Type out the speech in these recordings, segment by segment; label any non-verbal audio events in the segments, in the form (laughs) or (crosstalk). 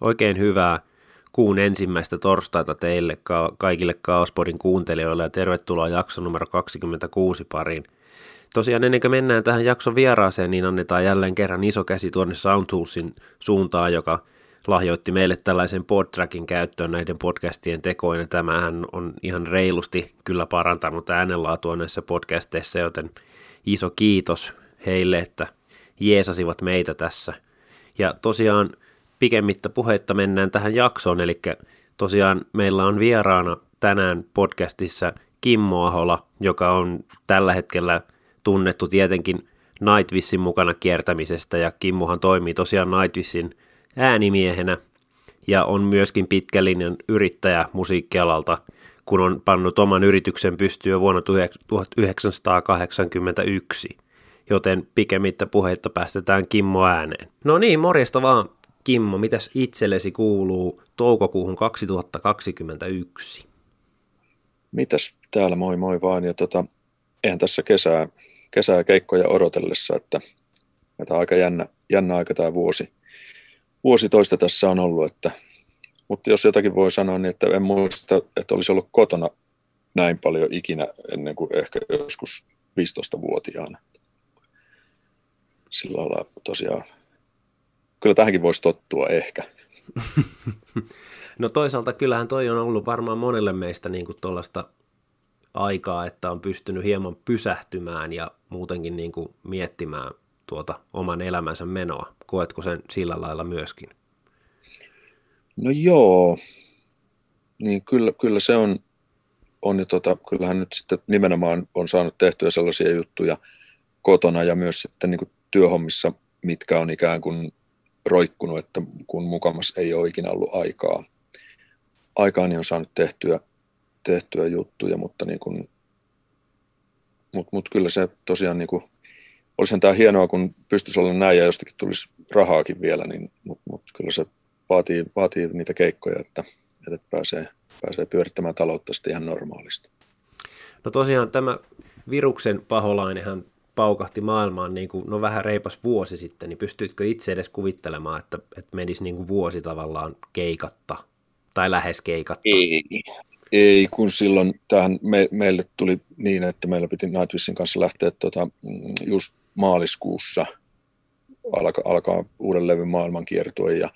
Oikein hyvää kuun ensimmäistä torstaita teille ka- kaikille Kaospodin kuuntelijoille ja tervetuloa jakson numero 26 pariin. Tosiaan ennen kuin mennään tähän jakson vieraaseen, niin annetaan jälleen kerran iso käsi tuonne Soundtoolsin suuntaan, joka lahjoitti meille tällaisen podtrackin käyttöön näiden podcastien tekoin. Ja tämähän on ihan reilusti kyllä parantanut äänenlaatua näissä podcasteissa, joten iso kiitos heille, että jeesasivat meitä tässä. Ja tosiaan pikemmittä puheitta mennään tähän jaksoon, eli tosiaan meillä on vieraana tänään podcastissa Kimmo Ahola, joka on tällä hetkellä tunnettu tietenkin Nightwishin mukana kiertämisestä, ja Kimmohan toimii tosiaan Nightwishin äänimiehenä, ja on myöskin pitkälinjan yrittäjä musiikkialalta, kun on pannut oman yrityksen pystyyn vuonna 1981 joten pikemmittä puheitta päästetään Kimmo ääneen. No niin, morjesta vaan Kimmo, mitäs itsellesi kuuluu toukokuuhun 2021? Mitäs täällä, moi moi vaan. Ja tota, eihän tässä kesää, kesää keikkoja odotellessa, että, että aika jännä, jännä aika tämä vuosi. Vuosi toista tässä on ollut, että, mutta jos jotakin voi sanoa, niin että en muista, että olisi ollut kotona näin paljon ikinä ennen kuin ehkä joskus 15-vuotiaana. Sillä lailla tosiaan kyllä tähänkin voisi tottua ehkä. (laughs) no toisaalta kyllähän toi on ollut varmaan monelle meistä niin kuin tuollaista aikaa, että on pystynyt hieman pysähtymään ja muutenkin niin kuin miettimään tuota oman elämänsä menoa. Koetko sen sillä lailla myöskin? No joo, niin kyllä, kyllä se on, on ja tota, kyllähän nyt sitten nimenomaan on saanut tehtyä sellaisia juttuja kotona ja myös sitten niin kuin työhommissa, mitkä on ikään kuin roikkunut, että kun mukamas ei ole ikinä ollut aikaa. Aikaa niin on saanut tehtyä, tehtyä juttuja, mutta niin kuin, mut, mut kyllä se tosiaan niin kuin, olisihan tämä hienoa, kun pystyisi olla näin ja jostakin tulisi rahaakin vielä, niin, mutta mut kyllä se vaatii, vaatii niitä keikkoja, että, että pääsee, pääsee pyörittämään taloutta sitten ihan normaalisti. No tosiaan tämä viruksen paholainenhan paukahti maailmaan niin kuin, no vähän reipas vuosi sitten, niin pystyitkö itse edes kuvittelemaan, että, että menisi niin kuin vuosi tavallaan keikatta tai lähes keikatta? Ei, ei kun silloin tähän me, meille tuli niin, että meillä piti Nightwishin kanssa lähteä tota, just maaliskuussa alka, alkaa uuden levyn maailmankiertue ja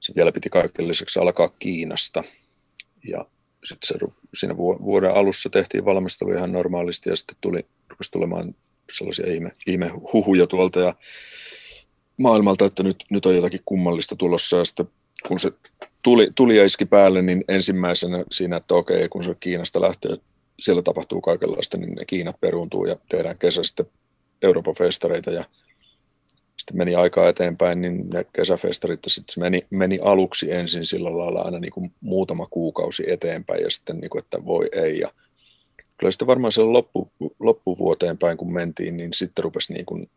se vielä piti kaiken lisäksi alkaa Kiinasta. Ja sitten siinä vuoden alussa tehtiin valmistelu ihan normaalisti ja sitten tuli, rupesi tulemaan sellaisia ihme, ihme huhuja tuolta ja maailmalta, että nyt, nyt on jotakin kummallista tulossa ja sitten kun se tuli, tuli ja iski päälle, niin ensimmäisenä siinä, että okei, kun se Kiinasta lähtee, siellä tapahtuu kaikenlaista, niin ne Kiinat peruuntuu ja tehdään kesä sitten Euroopan festareita ja sitten meni aikaa eteenpäin, niin ne kesäfestarit sitten meni, meni aluksi ensin sillä lailla aina niin kuin muutama kuukausi eteenpäin ja sitten niin kuin, että voi ei ja kyllä sitten varmaan siellä loppu, loppuvuoteen päin kun mentiin, niin sitten rupesi niin kuin,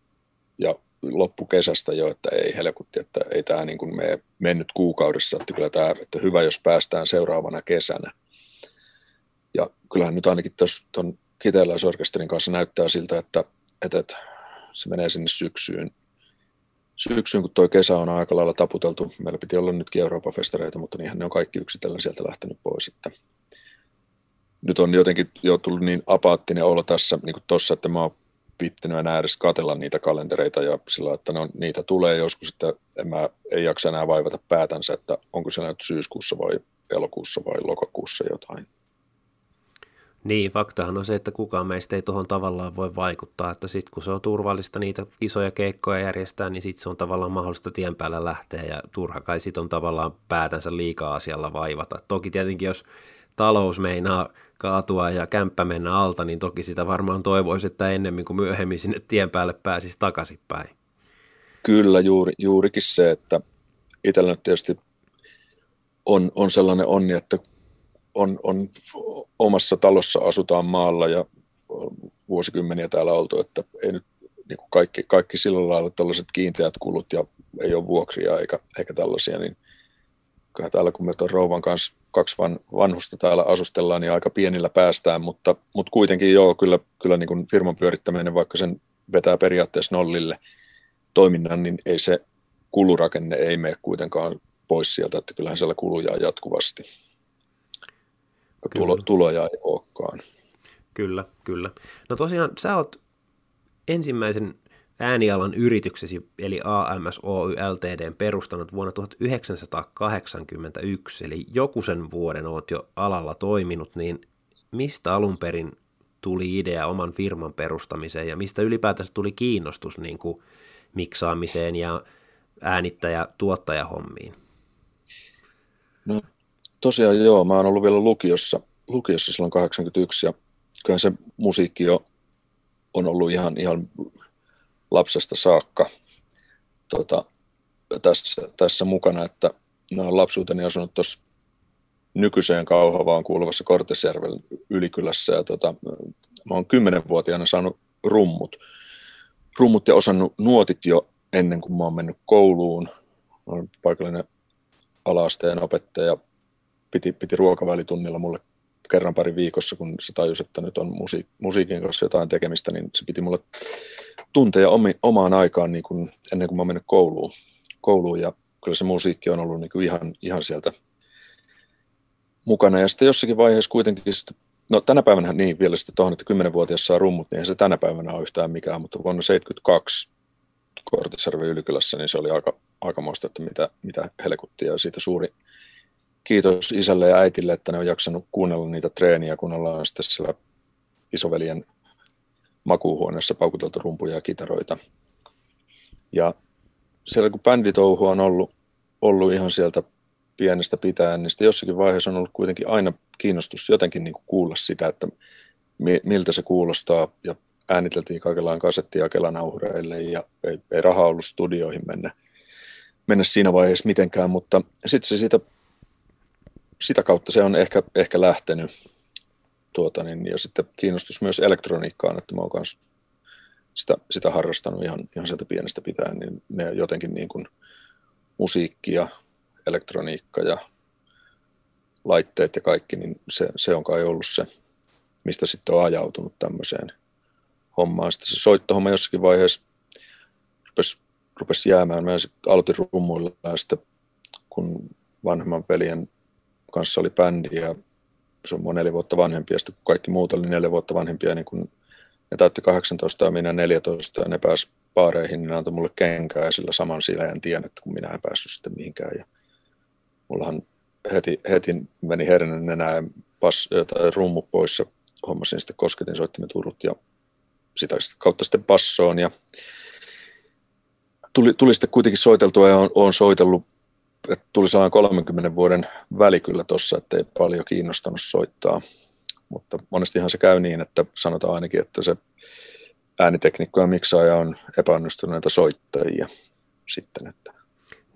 ja loppukesästä jo, että ei helkutti, että ei tämä niin kuin mene mennyt kuukaudessa, että kyllä tämä, että hyvä, jos päästään seuraavana kesänä. Ja kyllähän nyt ainakin tuon kiteeläisorkesterin kanssa näyttää siltä, että, että, että se menee sinne syksyyn. Syksyyn, kun tuo kesä on aika lailla taputeltu. Meillä piti olla nytkin Euroopan festareita, mutta niinhän ne on kaikki yksitellen sieltä lähtenyt pois. Että nyt on jotenkin jo tullut niin apaattinen olo tässä niin kuin tossa, että mä oon vittinyt enää edes katella niitä kalentereita ja sillä että no, niitä tulee joskus, että en mä ei jaksa enää vaivata päätänsä, että onko se nyt syyskuussa vai elokuussa vai lokakuussa jotain. Niin, faktahan on se, että kukaan meistä ei tuohon tavallaan voi vaikuttaa, että sitten kun se on turvallista niitä isoja keikkoja järjestää, niin sitten se on tavallaan mahdollista tien päällä lähteä ja turha kai sitten on tavallaan päätänsä liikaa asialla vaivata. Toki tietenkin jos talous meinaa kaatua ja kämppä mennä alta, niin toki sitä varmaan toivoisi, että ennemmin kuin myöhemmin sinne tien päälle pääsisi takaisinpäin. Kyllä, juuri, juurikin se, että itsellä tietysti on, on sellainen onni, että on, on omassa talossa asutaan maalla ja vuosikymmeniä täällä oltu, että ei nyt niin kaikki, kaikki sillä lailla tällaiset kiinteät kulut ja ei ole vuokria eikä, eikä tällaisia, niin kyllä täällä kun me tuon rouvan kanssa kaksi van, vanhusta täällä asustellaan, niin aika pienillä päästään, mutta, mutta kuitenkin joo, kyllä, kyllä niin kuin firman pyörittäminen, vaikka sen vetää periaatteessa nollille toiminnan, niin ei se kulurakenne ei mene kuitenkaan pois sieltä, että kyllähän siellä kuluja jatkuvasti. Tulo, tuloja ei olekaan. Kyllä, kyllä. No tosiaan sä oot ensimmäisen äänialan yrityksesi, eli AMS Oy Ltd, perustanut vuonna 1981, eli joku sen vuoden oot jo alalla toiminut, niin mistä alun perin tuli idea oman firman perustamiseen ja mistä ylipäätänsä tuli kiinnostus niin kuin miksaamiseen ja äänittäjä-tuottajahommiin? No tosiaan joo, mä oon ollut vielä lukiossa, lukiossa silloin 81 ja kyllähän se musiikki jo on ollut ihan, ihan lapsesta saakka tota, tässä, tässä mukana, että mä olen lapsuuteni asunut tuossa nykyiseen Kauhavaan kuuluvassa Kortesjärven ylikylässä ja tota, mä oon kymmenenvuotiaana saanut rummut. Rummut ja osannut nuotit jo ennen kuin mä oon mennyt kouluun. Mä olen paikallinen alaasteen opettaja. Piti, piti ruokavälitunnilla mulle kerran pari viikossa, kun se tajusi, että nyt on musiik- musiikin kanssa jotain tekemistä, niin se piti mulle tunteja omi, omaan aikaan niin kuin ennen kuin mä mennyt kouluun. kouluun. Ja kyllä se musiikki on ollut niin kuin ihan, ihan sieltä mukana. Ja sitten jossakin vaiheessa kuitenkin, sitten, no tänä päivänä niin vielä sitten tuohon, että 10-vuotias saa rummut, niin se tänä päivänä ole yhtään mikään, mutta vuonna 72 Kortisarven ylikylässä, niin se oli aika, aikamoista, että mitä, mitä helkuttia. Ja siitä suuri, kiitos isälle ja äitille, että ne on jaksanut kuunnella niitä treeniä, kun ollaan sitten siellä isoveljen makuuhuoneessa paukuteltu rumpuja ja kitaroita. Ja siellä kun bänditouhu on ollut, ollut ihan sieltä pienestä pitäen, niin sitten jossakin vaiheessa on ollut kuitenkin aina kiinnostus jotenkin niin kuin kuulla sitä, että miltä se kuulostaa ja ääniteltiin kaikenlainen kasettia kelanauhureille ja ei, ei rahaa ollut studioihin mennä, mennä siinä vaiheessa mitenkään, mutta sitten se siitä sitä kautta se on ehkä, ehkä lähtenyt. Tuota, niin, ja sitten kiinnostus myös elektroniikkaan, että mä oon sitä, sitä harrastanut ihan, ihan sieltä pienestä pitäen, niin ne jotenkin niin kuin musiikki ja elektroniikka ja laitteet ja kaikki, niin se, se on kai ollut se, mistä sitten on ajautunut tämmöiseen hommaan. Sitten se soittohomma jossakin vaiheessa rupesi, rupesi jäämään. Mä aloitin rummuilla ja sitten kun vanhemman veljen kanssa oli bändi ja se on neljä vuotta vanhempi ja sitten kun kaikki muut oli neljä vuotta vanhempia, niin kun ne täytti 18 ja minä 14 ja ne pääsi baareihin, niin ne antoi mulle kenkää ja sillä saman sileän tien, että kun minä en päässyt sitten mihinkään. Ja mullahan heti, heti meni hernen enää ja pas, tai rummu pois ja hommasin sitten kosketin soittimet urut ja sitä kautta sitten passoon ja tuli, tuli sitten kuitenkin soiteltua ja olen soitellut että tuli sellainen 30 vuoden väli kyllä tuossa, että ei paljon kiinnostanut soittaa. Mutta monestihan se käy niin, että sanotaan ainakin, että se äänitekniikko ja miksaaja on epäonnistuneita soittajia sitten. Että.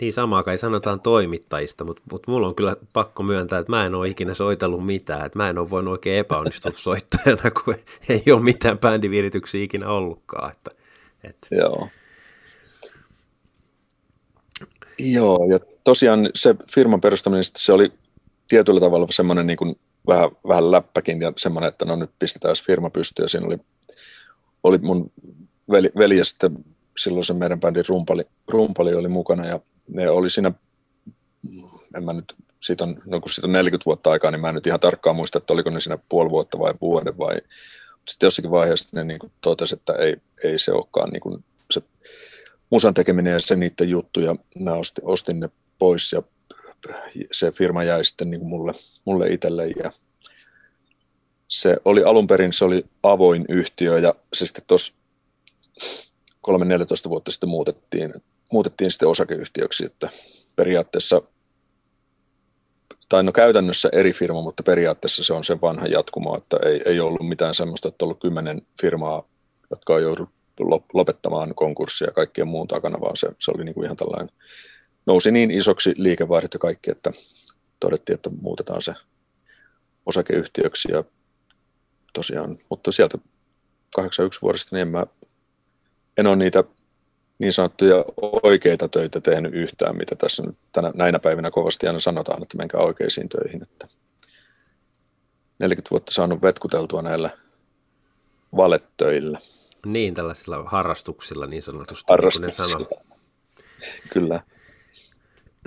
Niin samaa kai sanotaan toimittajista, mutta, mutta mulla on kyllä pakko myöntää, että mä en ole ikinä soitellut mitään, että mä en ole voinut oikein epäonnistua (laughs) soittajana, kun ei ole mitään bändivirityksiä ikinä ollutkaan. Että, että. Joo. Joo, ja tosiaan se firman perustaminen, se oli tietyllä tavalla semmoinen niin kuin vähän, vähän läppäkin ja semmoinen, että no nyt pistetään firma pystyyn. Ja siinä oli, oli mun veli, veli ja sitten silloin se meidän bändin rumpali, rumpali oli mukana ja ne oli siinä, en mä nyt, siitä on, no kun siitä on 40 vuotta aikaa, niin mä en nyt ihan tarkkaan muista, että oliko ne siinä puoli vuotta vai vuoden vai sitten jossakin vaiheessa ne niin totesi, että ei, ei se olekaan niin kuin se musan tekeminen ja se niiden juttu ja mä ostin, ostin ne pois ja se firma jäi sitten niin kuin mulle, mulle itselle ja se oli alun perin se oli avoin yhtiö ja se sitten tuossa 3-14 vuotta sitten muutettiin, muutettiin sitten osakeyhtiöksi, että periaatteessa tai no käytännössä eri firma, mutta periaatteessa se on sen vanha jatkumo, että ei, ei ollut mitään semmoista, että on ollut kymmenen firmaa, jotka on jouduttu lopettamaan konkurssia ja kaikkien muun takana, vaan se, se oli niin kuin ihan tällainen nousi niin isoksi liikevaihdot ja kaikki, että todettiin, että muutetaan se osakeyhtiöksi ja tosiaan, mutta sieltä 81 vuodesta niin en, mä, en ole niitä niin sanottuja oikeita töitä tehnyt yhtään, mitä tässä nyt tänä, näinä päivinä kovasti aina sanotaan, että menkää oikeisiin töihin. Että 40 vuotta saanut vetkuteltua näillä valettöillä. Niin, tällaisilla harrastuksilla niin sanotusti, Harrastuksilla. niin kuin ne sanoo. Kyllä.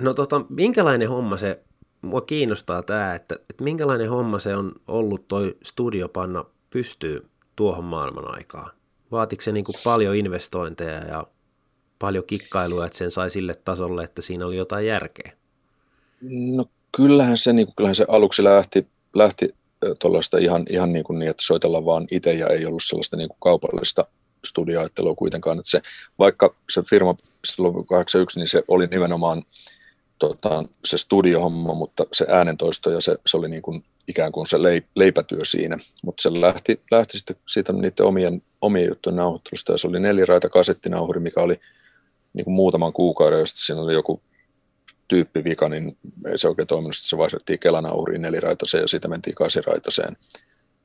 No tota, minkälainen homma se, mua kiinnostaa tämä, että, että minkälainen homma se on ollut toi studiopanna pystyy tuohon maailman aikaan? Vaatiko se niin kuin paljon investointeja ja paljon kikkailua, että sen sai sille tasolle, että siinä oli jotain järkeä? No kyllähän se, niin kuin, kyllähän se aluksi lähti, lähti tuollaista ihan, ihan niin, kuin niin, että soitellaan vaan itse ja ei ollut sellaista niin kuin kaupallista studioajattelua kuitenkaan. Että se, vaikka se firma silloin 81, niin se oli nimenomaan tota, se studiohomma, mutta se äänentoisto ja se, se oli niin kuin ikään kuin se leipätyö siinä. Mutta se lähti, lähti sitten siitä niiden omien, omien juttujen nauhoittelusta ja se oli neliraita kasettinauhuri, mikä oli niin kuin muutaman kuukauden, josta siinä oli joku tyyppivika, niin ei se oikein toiminut. Sitten se vaihdettiin kelanauhuriin neliraitaseen ja siitä mentiin kasiraitaseen.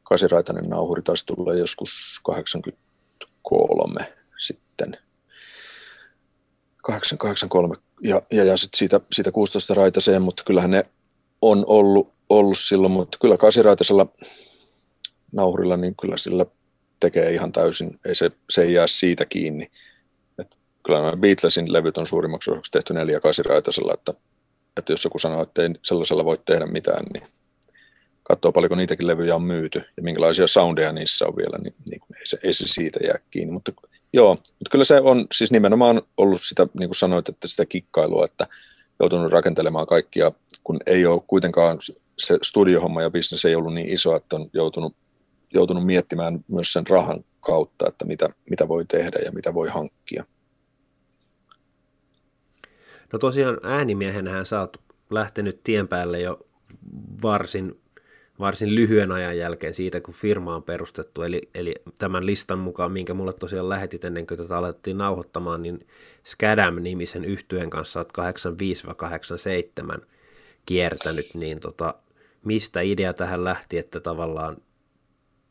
Kasiraitainen nauhuri taisi tulla joskus 83 sitten. 883 ja, ja, ja sitten siitä, siitä 16 raitaseen, mutta kyllähän ne on ollut, ollut silloin, mutta kyllä kasiraitasella nauhurilla, niin kyllä sillä tekee ihan täysin, ei se, se ei jää siitä kiinni kyllä nämä Beatlesin levyt on suurimmaksi osaksi tehty neljä kasiraitasella, että, että jos joku sanoo, että ei sellaisella voi tehdä mitään, niin katsoo paljonko niitäkin levyjä on myyty ja minkälaisia soundeja niissä on vielä, niin, niin ei, se, ei se siitä jää kiinni. Mutta joo, mutta kyllä se on siis nimenomaan ollut sitä, niin kuin sanoit, että sitä kikkailua, että joutunut rakentelemaan kaikkia, kun ei ole kuitenkaan se studiohomma ja bisnes ei ollut niin iso, että on joutunut, joutunut miettimään myös sen rahan kautta, että mitä, mitä voi tehdä ja mitä voi hankkia. No tosiaan äänimiehenähän sä oot lähtenyt tien päälle jo varsin, varsin lyhyen ajan jälkeen siitä, kun firma on perustettu. Eli, eli tämän listan mukaan, minkä mulle tosiaan lähetit ennen kuin tätä alettiin nauhoittamaan, niin Skadam-nimisen yhtyeen kanssa oot 85-87 kiertänyt, niin tota, mistä idea tähän lähti, että tavallaan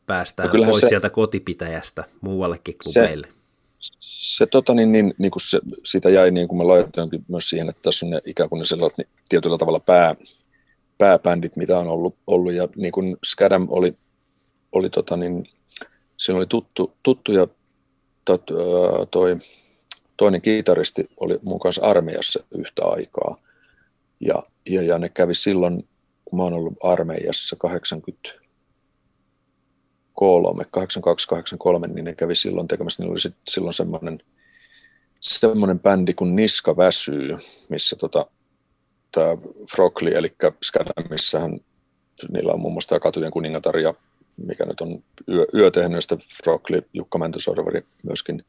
päästään no pois se, sieltä kotipitäjästä muuallekin klubeille? Se, se, tota, niin, niin, niin se, sitä jäi, niin kuin mä laitoinkin myös siihen, että tässä on ne, ikään kuin ne sellaiset niin, tietyllä tavalla pää, pääbändit, mitä on ollut, ollut ja niin kuin Skadam oli, oli tota, niin, siinä oli tuttu, tuttu ja tot, toi, toinen kitaristi oli mun kanssa armeijassa yhtä aikaa. Ja, ja, ja ne kävi silloin, kun mä oon ollut armeijassa 80, 8283, niin ne kävi silloin tekemässä, niin oli sit silloin semmoinen, semmoinen bändi kuin Niska väsyy, missä tota, tämä Frokli, eli Skadamissahan niillä on muun muassa tämä Katujen kuningatar ja mikä nyt on yö, yö tehnyt, sitä Frokli, Jukka Mäntösorvari myöskin,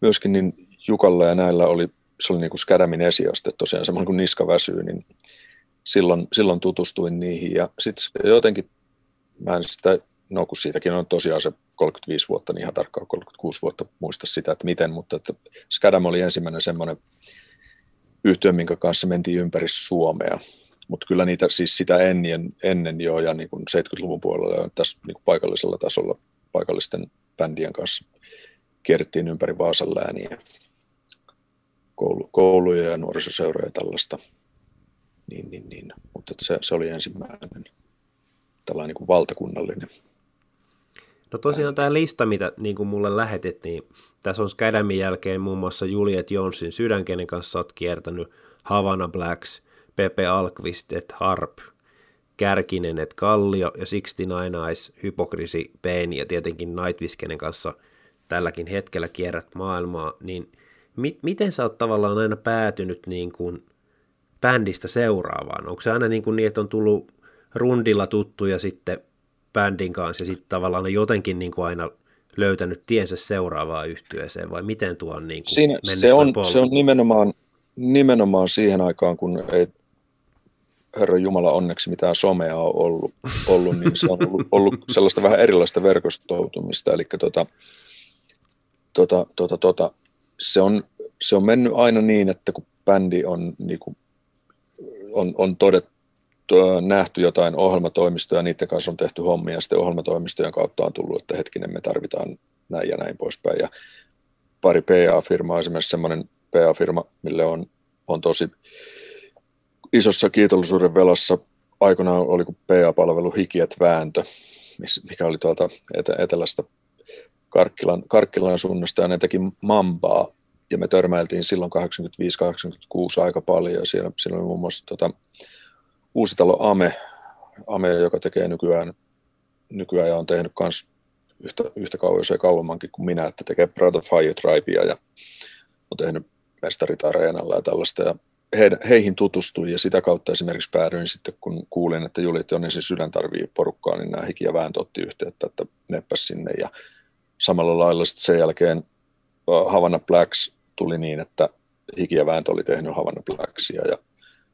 myöskin, niin Jukalla ja näillä oli, se oli niin kuin Skadamin esiaste, tosiaan semmoinen kuin Niska väsyy, niin silloin, silloin tutustuin niihin ja sitten jotenkin, mä en sitä no kun siitäkin on tosiaan se 35 vuotta, niin ihan tarkkaan 36 vuotta muista sitä, että miten, mutta että Skadam oli ensimmäinen semmoinen yhtiö, minkä kanssa mentiin ympäri Suomea. Mutta kyllä niitä siis sitä ennen, ennen jo ja niin kuin 70-luvun puolella ja tässä niin paikallisella tasolla paikallisten bändien kanssa kierrettiin ympäri Vaasan lääniä, koulu, kouluja ja nuorisoseuroja ja tällaista. Niin, niin, niin. Mutta se, se oli ensimmäinen tällainen niin kuin valtakunnallinen No tosiaan tämä lista, mitä niin kuin mulle lähetit, niin tässä on Skadamin jälkeen muun muassa Juliet Jonesin sydän, kenen kanssa olet kiertänyt, Havana Blacks, Pepe Alkvist, et Harp, Kärkinen, et Kallio ja 69 Eyes, Hypokrisi, Pain ja tietenkin Nightwish, kenen kanssa tälläkin hetkellä kierrät maailmaa, niin mi- miten sä oot tavallaan aina päätynyt niin kuin bändistä seuraavaan? Onko se aina niin, kuin niin että on tullut rundilla tuttu ja sitten bändin kanssa ja sitten tavallaan on jotenkin niin kuin aina löytänyt tiensä seuraavaan yhtyeeseen vai miten tuo on niin kuin Siinä, se, on, se on nimenomaan, nimenomaan siihen aikaan, kun ei Herran Jumala onneksi mitään somea on ollut, ollut niin se on ollut, ollut sellaista vähän erilaista verkostoutumista, eli tota, tota, tota, tota, se, on, se on mennyt aina niin, että kun bändi on, niin kuin, on, on todettu, nähty jotain ohjelmatoimistoja, niiden kanssa on tehty hommia, ja sitten ohjelmatoimistojen kautta on tullut, että hetkinen, me tarvitaan näin ja näin poispäin. Ja pari PA-firmaa, esimerkiksi semmoinen PA-firma, mille on, on tosi isossa kiitollisuuden velassa aikoinaan oli kuin PA-palvelu Hikiet vääntö, mikä oli tuolta etelästä Karkkilan, Karkkilan suunnasta, ja ne teki Mambaa ja me törmäiltiin silloin 85-86 aika paljon, ja siellä, siellä oli muun muassa tota, Uusitalo Ame, Ame, joka tekee nykyään, nykyään ja on tehnyt myös yhtä, yhtä kauan, ei kauemmankin kuin minä, että tekee Brother Fire Tribea ja on tehnyt Mestarit Areenalla ja tällaista. Ja he, heihin tutustuin ja sitä kautta esimerkiksi päädyin sitten, kun kuulin, että Juliet Jonnisin sydän tarvii porukkaa, niin nämä Hiki ja Vääntö otti yhteyttä, että neppäs sinne. Ja samalla lailla sitten sen jälkeen Havana Blacks tuli niin, että Hiki ja Vääntö oli tehnyt Havana Blacksia ja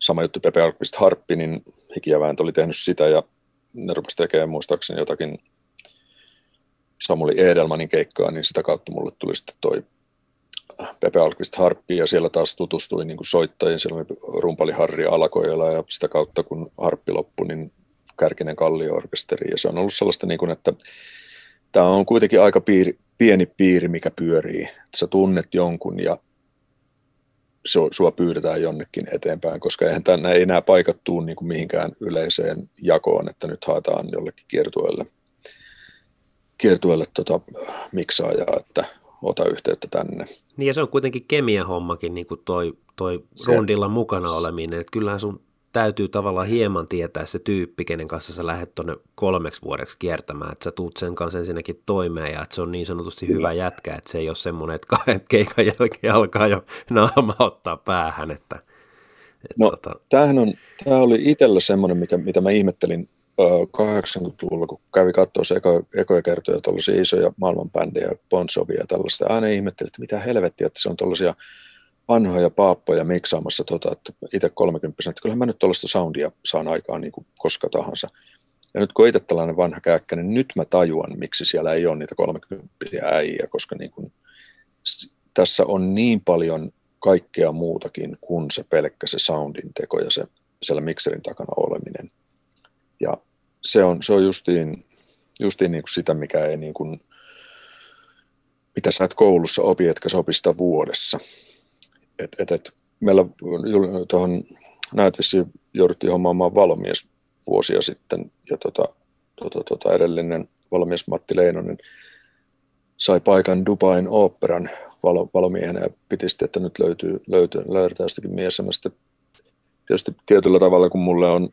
sama juttu Pepe Alkvist Harppi, niin Hiki ja Vääntö oli tehnyt sitä ja ne rupesi tekemään muistaakseni jotakin Samuli Edelmanin keikkaa, niin sitä kautta mulle tuli sitten toi Pepe Alkvist Harppi ja siellä taas tutustuin niin soittajiin. Siellä oli rumpali Harri Alakojala ja sitä kautta kun Harppi loppui, niin Kärkinen Kallio-orkesteri. Ja se on ollut sellaista, niin kuin, että tämä on kuitenkin aika piiri, pieni piiri, mikä pyörii. Sä tunnet jonkun ja sua pyydetään jonnekin eteenpäin, koska eihän tänne, ei nämä paikat tule niin kuin mihinkään yleiseen jakoon, että nyt haetaan jollekin kiertueelle, kiertueelle tota, miksaajaa, että ota yhteyttä tänne. Niin ja se on kuitenkin kemia-hommakin, niin kuin toi, toi rundilla mukana oleminen, että kyllähän sun täytyy tavallaan hieman tietää se tyyppi, kenen kanssa sä lähdet tuonne kolmeksi vuodeksi kiertämään, että sä tuut sen kanssa ensinnäkin toimeen ja että se on niin sanotusti hyvä jätkä, että se ei ole semmoinen, että (laughs) kahden keikan jälkeen alkaa jo naama ottaa päähän. Että, että no, tota... tämähän on, tämä oli itsellä semmoinen, mikä, mitä mä ihmettelin 80-luvulla, kun kävi katsoa se eko, ekoja kertoja tuollaisia isoja maailmanbändejä, Bon Jovia ja tällaista, aina ihmettelin, että mitä helvettiä, että se on tuollaisia vanhoja paappoja miksaamassa, tota, että itse 30 että kyllähän mä nyt tuollaista soundia saan aikaan niin kuin koska tahansa. Ja nyt kun itse tällainen vanha kääkkä, niin nyt mä tajuan, miksi siellä ei ole niitä 30 äijä, koska niin kuin, tässä on niin paljon kaikkea muutakin kuin se pelkkä se soundin teko ja se siellä mikserin takana oleminen. Ja se on, se on justiin, justiin niin kuin sitä, mikä ei niin kuin, mitä sä et koulussa opi, etkä sä opi sitä vuodessa. Et, et, et, meillä tuohon näytössä jouduttiin hommaamaan valomies vuosia sitten, ja tota, tota, tota edellinen valomies Matti Leinonen sai paikan Dubain oopperan valo, valomiehenä ja piti sitten, että nyt löytyy, löytyy löydetään jostakin mies. Sitten tietysti tietyllä tavalla, kun mulle on,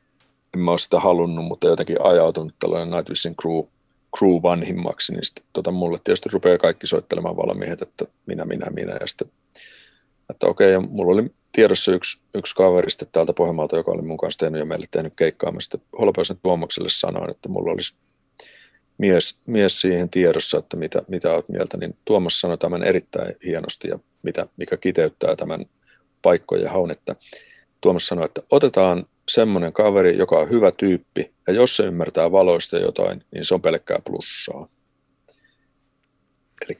en mä ole sitä halunnut, mutta jotenkin ajautunut tällainen Nightwishin crew, crew vanhimmaksi, niin sitten tota, mulle tietysti rupeaa kaikki soittelemaan valomiehet, että minä, minä, minä, ja sitten että okei, ja mulla oli tiedossa yksi, yksi kaveri sitten täältä Pohjanmaalta, joka oli mun kanssa tehnyt ja meille tehnyt keikkaa. Mä sitten Holopaisen Tuomakselle sanoin, että mulla olisi mies, mies siihen tiedossa, että mitä, mitä olet mieltä, niin Tuomas sanoi tämän erittäin hienosti ja mitä, mikä kiteyttää tämän paikkojen haun, että Tuomas sanoi, että otetaan semmoinen kaveri, joka on hyvä tyyppi, ja jos se ymmärtää valoista jotain, niin se on pelkkää plussaa. Eli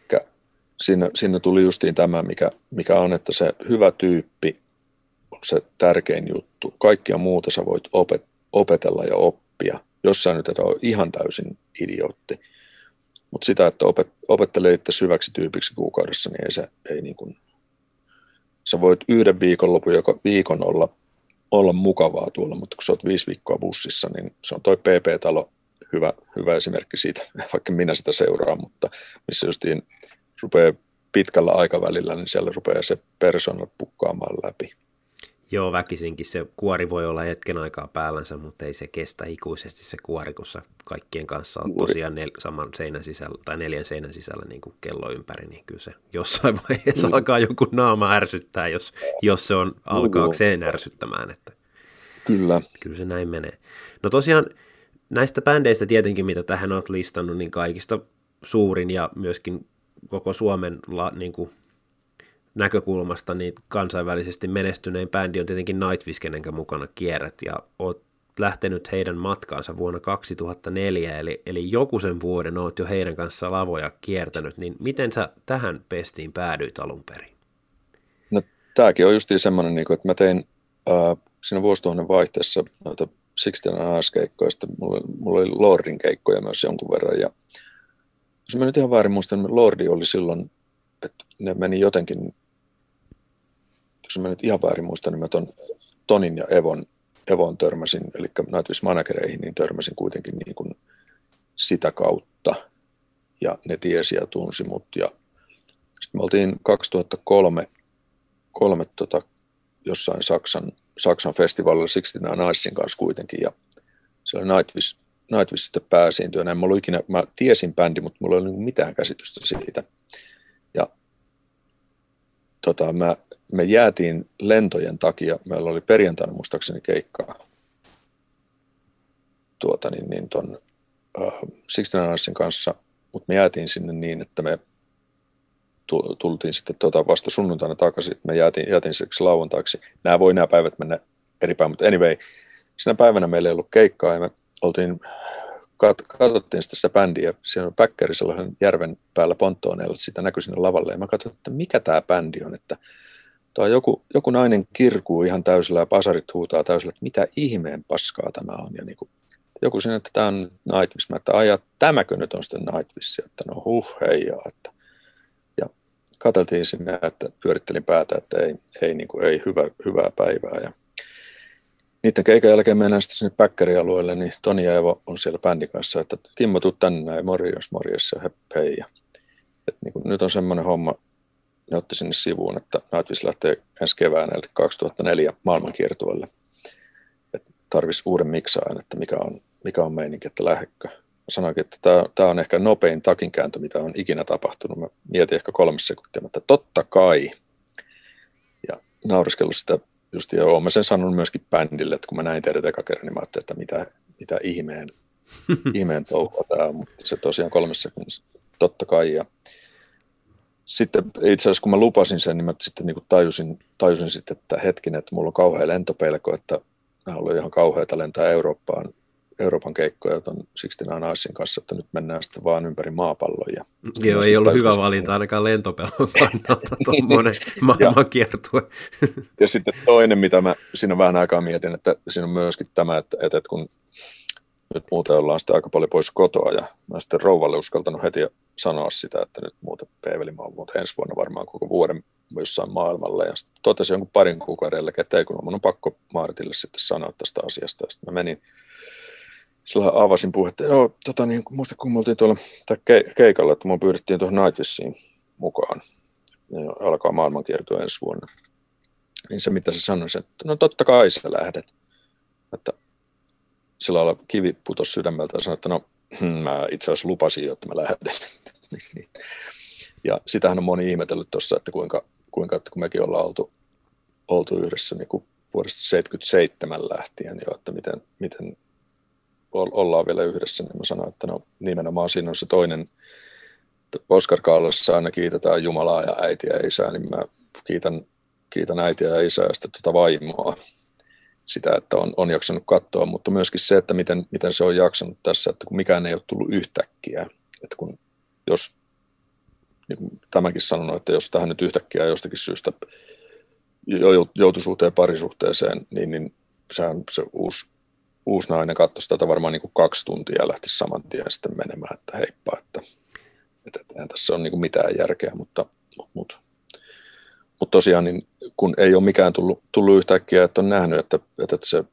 siinä, siinä tuli justiin tämä, mikä, mikä on, että se hyvä tyyppi on se tärkein juttu. Kaikkia muuta sä voit opet, opetella ja oppia, jos sä nyt et ole ihan täysin idiootti. Mutta sitä, että opet, opettelee itse hyväksi tyypiksi kuukaudessa, niin ei se ei niin kuin, sä voit yhden viikonlopun joka viikon olla, olla mukavaa tuolla, mutta kun sä oot viisi viikkoa bussissa, niin se on toi PP-talo hyvä, hyvä esimerkki siitä, (laughs) vaikka minä sitä seuraan, mutta missä justiin rupeaa pitkällä aikavälillä, niin siellä rupeaa se persona pukkaamaan läpi. Joo, väkisinkin se kuori voi olla hetken aikaa päällänsä, mutta ei se kestä ikuisesti se kuori, kun sä kaikkien kanssa on tosiaan nel, saman seinän sisällä tai neljän seinän sisällä niin kuin kello ympäri, niin kyllä se jossain (laughs) vaiheessa mm. alkaa joku naama ärsyttää, jos, jos se on alkaakseen ärsyttämään. Että kyllä. Kyllä se näin menee. No tosiaan näistä bändeistä tietenkin, mitä tähän olet listannut, niin kaikista suurin ja myöskin koko Suomen la, niin kuin, näkökulmasta niin kansainvälisesti menestynein bändi on tietenkin Nightwish, kenenkä mukana kierrät, ja oot lähtenyt heidän matkaansa vuonna 2004, eli, eli joku sen vuoden oot jo heidän kanssa lavoja kiertänyt, niin miten sä tähän pestiin päädyit alun perin? No tämäkin on justiin semmoinen, niin että mä tein äh, siinä vuosituhannen vaihteessa noita Sixteen keikkoja, sitten mulla, mulla oli Lordin keikkoja myös jonkun verran, ja jos mä nyt ihan väärin muistan, niin Lordi oli silloin, että ne meni jotenkin, jos mä nyt ihan väärin muistan, niin mä ton Tonin ja Evon, Evon törmäsin, eli Nightwish managereihin, niin törmäsin kuitenkin niin kuin sitä kautta. Ja ne tiesi ja tunsi mut. Ja Sitten me oltiin 2003 kolme, tota, jossain Saksan, Saksan festivaalilla 69 Nicein kanssa kuitenkin, ja se oli Nightwish, Nightwish sitten pääsiintyönä. En mä, ikinä, mä tiesin bändi, mutta mulla ei ollut mitään käsitystä siitä. Ja tota, mä, me jäätiin lentojen takia, meillä oli perjantaina muistaakseni keikkaa tuota, niin, niin ton, uh, Sixteen kanssa, mutta me jäätiin sinne niin, että me tultiin sitten tota vasta sunnuntaina takaisin, me jäätiin, jäätiin siksi lauantaiksi. Nämä voi nämä päivät mennä eri päin, mutta anyway, sinä päivänä meillä ei ollut keikkaa ja me oltiin, kat, katsottiin sitä, sitä bändiä, siellä on päkkäri järven päällä ponttooneella, sitä näkyi sinne lavalle ja mä katsoin, että mikä tämä bändi on, että tuo joku, joku nainen kirkuu ihan täysillä ja pasarit huutaa täysillä, että mitä ihmeen paskaa tämä on ja niin kuin, joku sinne, että tämä on Nightwish. Mä että aja, tämäkö nyt on sitten Nightwish? Että no huh, heijaa. Että. Ja katseltiin sinne, että pyörittelin päätä, että ei, ei, niin kuin, ei hyvä, hyvää päivää. Ja niiden keikan jälkeen mennään sitten sinne päkkärialueelle, niin Toni ja Evo on siellä bändin kanssa, että Kimmo, tuu tänne näin, morjes, morjes ja hei. Ja, että niin kuin, nyt on semmoinen homma, ne otti sinne sivuun, että Nightwish lähtee ensi keväänä, eli 2004 maailmankiertueelle. Että tarvitsisi uuden miksaajan, että mikä on mikä on meininki, että lähdekö. Sanoinkin, että tämä, tämä on ehkä nopein takinkääntö, mitä on ikinä tapahtunut. Mä mietin ehkä kolme sekuntia, mutta totta kai. Ja nauriskellut sitä just, ja olen sen sanonut myöskin bändille, että kun mä näin teidät eka kerran, niin mä ajattelin, että mitä, mitä ihmeen, (laughs) ihmeen touhua tämä on, mutta se tosiaan kolmessa sekunnissa, totta kai. Ja sitten itse asiassa kun mä lupasin sen, niin mä sitten niin tajusin, tajusin sitten, että hetken, että mulla on kauhea lentopelko, että mä ollut ihan kauheata lentää Eurooppaan Euroopan keikkoja tuon Sixteen Arsin kanssa, että nyt mennään sitten vaan ympäri maapallon. Ja Joo, ei ollut hyvä valinta ainakaan lentopelon kannalta tuommoinen (laughs) maailmankiertue. ja sitten toinen, mitä mä siinä vähän aikaa mietin, että siinä on myöskin tämä, että, että kun nyt muuten ollaan sitten aika paljon pois kotoa ja mä sitten rouvalle uskaltanut heti sanoa sitä, että nyt muuten Peeveli, mä muuten ensi vuonna varmaan koko vuoden jossain maailmalla ja totesin jonkun parin kuukauden että ei kun on pakko Maaritille sitten sanoa tästä asiasta ja sitten mä menin sillä avasin puhetta. Joo, tota, niin, muista kun me oltiin tuolla ke- keikalla, että me pyydettiin tuohon Nightwishiin mukaan. Ja alkaa maailmankierto ensi vuonna. Niin se, mitä se sanoi, että no totta kai sä lähdet. Että sillä lailla kivi putosi sydämeltä ja sanoi, että no hmm, mä itse asiassa lupasin jo, että mä lähden. (laughs) ja sitähän on moni ihmetellyt tuossa, että kuinka, kuinka että kun mekin ollaan oltu, oltu yhdessä niin kuin vuodesta 77 lähtien jo, että miten, miten ollaan vielä yhdessä, niin mä sanoin, että no nimenomaan siinä on se toinen, Oskar Kaalassa aina kiitetään Jumalaa ja äitiä ja isää, niin mä kiitän, kiitän äitiä ja isää ja sitten tuota vaimoa sitä, että on, on jaksanut katsoa, mutta myöskin se, että miten, miten se on jaksanut tässä, että kun mikään ei ole tullut yhtäkkiä, että kun jos, niin kuin tämäkin sanonut, että jos tähän nyt yhtäkkiä jostakin syystä joutuisuuteen parisuhteeseen, niin, niin sehän se uusi uusi nainen katsoi tätä varmaan niin kuin kaksi tuntia ja lähti saman tien sitten menemään, että heippa, että, että eihän tässä on niin kuin mitään järkeä, mutta, mutta, mutta tosiaan niin kun ei ole mikään tullut, tullut yhtäkkiä, että on nähnyt, että, että se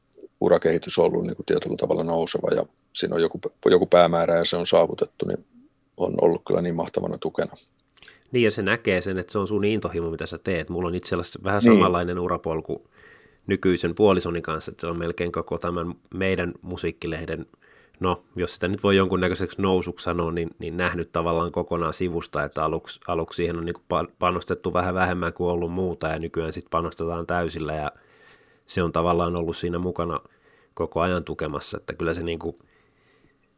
urakehitys on ollut niin kuin tietyllä tavalla nouseva ja siinä on joku, joku päämäärä ja se on saavutettu, niin on ollut kyllä niin mahtavana tukena. Niin ja se näkee sen, että se on sun intohimo, mitä sä teet. Mulla on itse asiassa vähän niin. samanlainen niin. urapolku nykyisen puolisoni kanssa, että se on melkein koko tämän meidän musiikkilehden, no jos sitä nyt voi jonkunnäköiseksi nousuksi sanoa, niin, niin nähnyt tavallaan kokonaan sivusta, että aluksi, aluksi siihen on niin panostettu vähän vähemmän kuin ollut muuta ja nykyään sitten panostetaan täysillä ja se on tavallaan ollut siinä mukana koko ajan tukemassa, että kyllä se niin kuin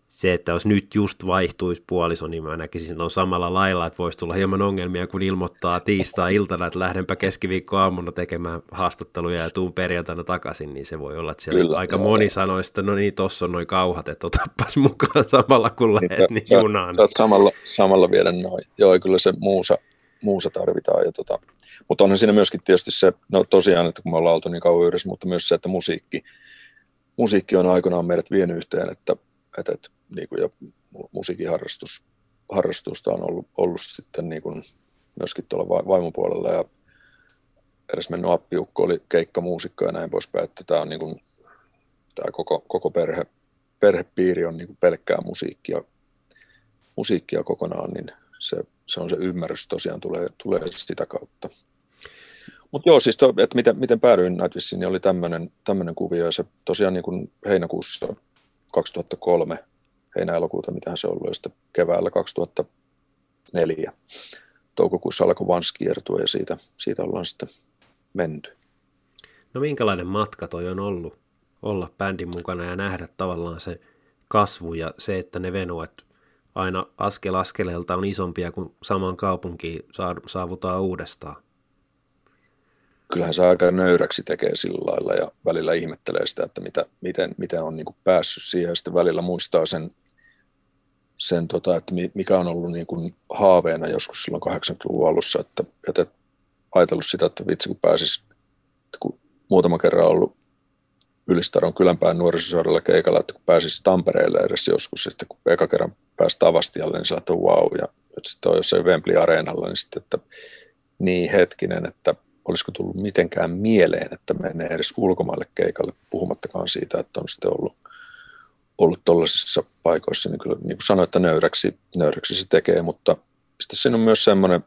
se, että jos nyt just vaihtuisi puoliso, niin mä näkisin, että on samalla lailla, että voisi tulla hieman ongelmia, kun ilmoittaa tiistai-iltana, että lähdenpä keskiviikkoaamuna tekemään haastatteluja ja tuun perjantaina takaisin, niin se voi olla, että siellä kyllä, aika joo. moni sanoo, että no niin, tossa on noin kauhat, että otapas (laughs) mukaan samalla kun lähdet niin, niin junaan. Samalla, samalla viedä noin. Joo, kyllä se muusa, muusa tarvitaan. Ja tota, mutta onhan siinä myöskin tietysti se, no tosiaan, että kun me ollaan oltu niin kauan yhdessä, mutta myös se, että musiikki, musiikki on aikanaan meidät vienyt yhteen, että, että, että niin kuin, ja musiikin harrastus, harrastusta on ollut, ollut sitten niin kuin myöskin tuolla vaimopuolella ja edes mennyt appiukko oli keikkamuusikko ja näin poispäin, että tämä on niin kuin, tämä koko, koko perhe, perhepiiri on niin kuin pelkkää musiikkia, musiikkia kokonaan, niin se, se on se ymmärrys tosiaan tulee, tulee sitä kautta. Mutta joo, siis to, että miten, miten päädyin Nightwishiin, niin oli tämmöinen kuvio, ja se tosiaan niin kuin heinäkuussa 2003, heinä-elokuuta, mitä se on ollut, ja sitten keväällä 2004 toukokuussa alkoi Vans kiertua, ja siitä, siitä ollaan sitten menty. No minkälainen matka toi on ollut olla bändin mukana ja nähdä tavallaan se kasvu ja se, että ne venuet aina askel askeleelta on isompia kuin saman kaupunkiin saavutaan uudestaan? Kyllähän se aika nöyräksi tekee sillä lailla ja välillä ihmettelee sitä, että mitä, miten, miten on niin kuin päässyt siihen ja sitten välillä muistaa sen, sen tota, että mikä on ollut niin kuin haaveena joskus silloin 80-luvun alussa, että, että ajatellut sitä, että vitsi kun pääsis, kun muutama kerran ollut Ylistaron kylänpään nuorisosaudella keikalla, että kun pääsisi Tampereelle edes joskus, ja sitten kun eka kerran pääsi Tavastialle, niin sillä wow, ja nyt sitten on jossain Wembley Areenalla, niin sitten, että niin hetkinen, että olisiko tullut mitenkään mieleen, että menee edes ulkomaille keikalle, puhumattakaan siitä, että on sitten ollut, ollut tuollaisissa paikoissa, niin kyllä niin kuin sanoin, että nöyräksi, nöyräksi se tekee, mutta sitten siinä on myös semmoinen,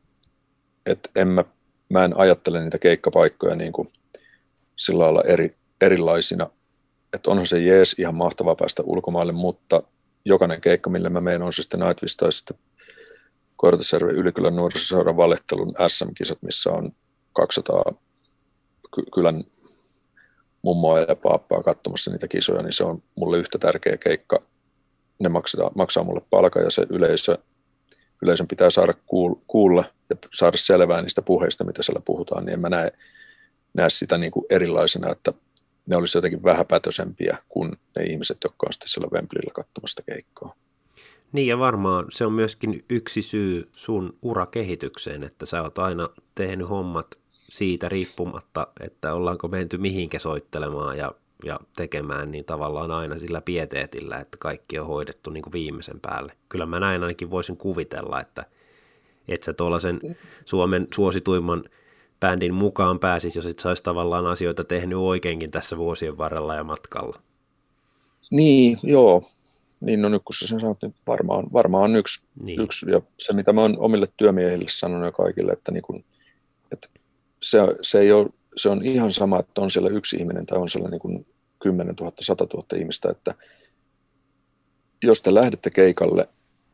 että en mä, mä en ajattele niitä keikkapaikkoja niin kuin sillä lailla eri, erilaisina. Että onhan se jees ihan mahtavaa päästä ulkomaille, mutta jokainen keikka, millä mä menen, on se sitten Nightwish tai sitten Kortesjärven Ylikylän nuorisoseuran valettelun SM-kisat, missä on 200 kylän mummoa ja paappaa katsomassa niitä kisoja, niin se on mulle yhtä tärkeä keikka. Ne maksaa, maksaa mulle palka ja se yleisö, yleisön pitää saada kuulla ja saada selvää niistä puheista, mitä siellä puhutaan, niin en mä näe, näe sitä niin kuin erilaisena, että ne olisi jotenkin vähäpätösempiä kuin ne ihmiset, jotka on sitten siellä Wembleyllä katsomasta keikkaa. Niin ja varmaan se on myöskin yksi syy sun urakehitykseen, että sä oot aina tehnyt hommat siitä riippumatta, että ollaanko menty mihinkä soittelemaan ja, ja tekemään, niin tavallaan aina sillä pieteetillä, että kaikki on hoidettu niin kuin viimeisen päälle. Kyllä mä näin ainakin voisin kuvitella, että, että sä tuollaisen Suomen suosituimman bändin mukaan pääsisi, jos et saisi tavallaan asioita tehnyt oikeinkin tässä vuosien varrella ja matkalla. Niin, joo. Niin, no nyt kun sä sen sanot, niin varmaan, varmaan on yksi, niin. yksi. Ja se, mitä mä oon omille työmiehille sanonut ja kaikille, että, niin kun, että se, se, ei ole, se on ihan sama, että on siellä yksi ihminen tai on siellä niin kuin 10 000, 100 000 ihmistä, että jos te lähdette keikalle,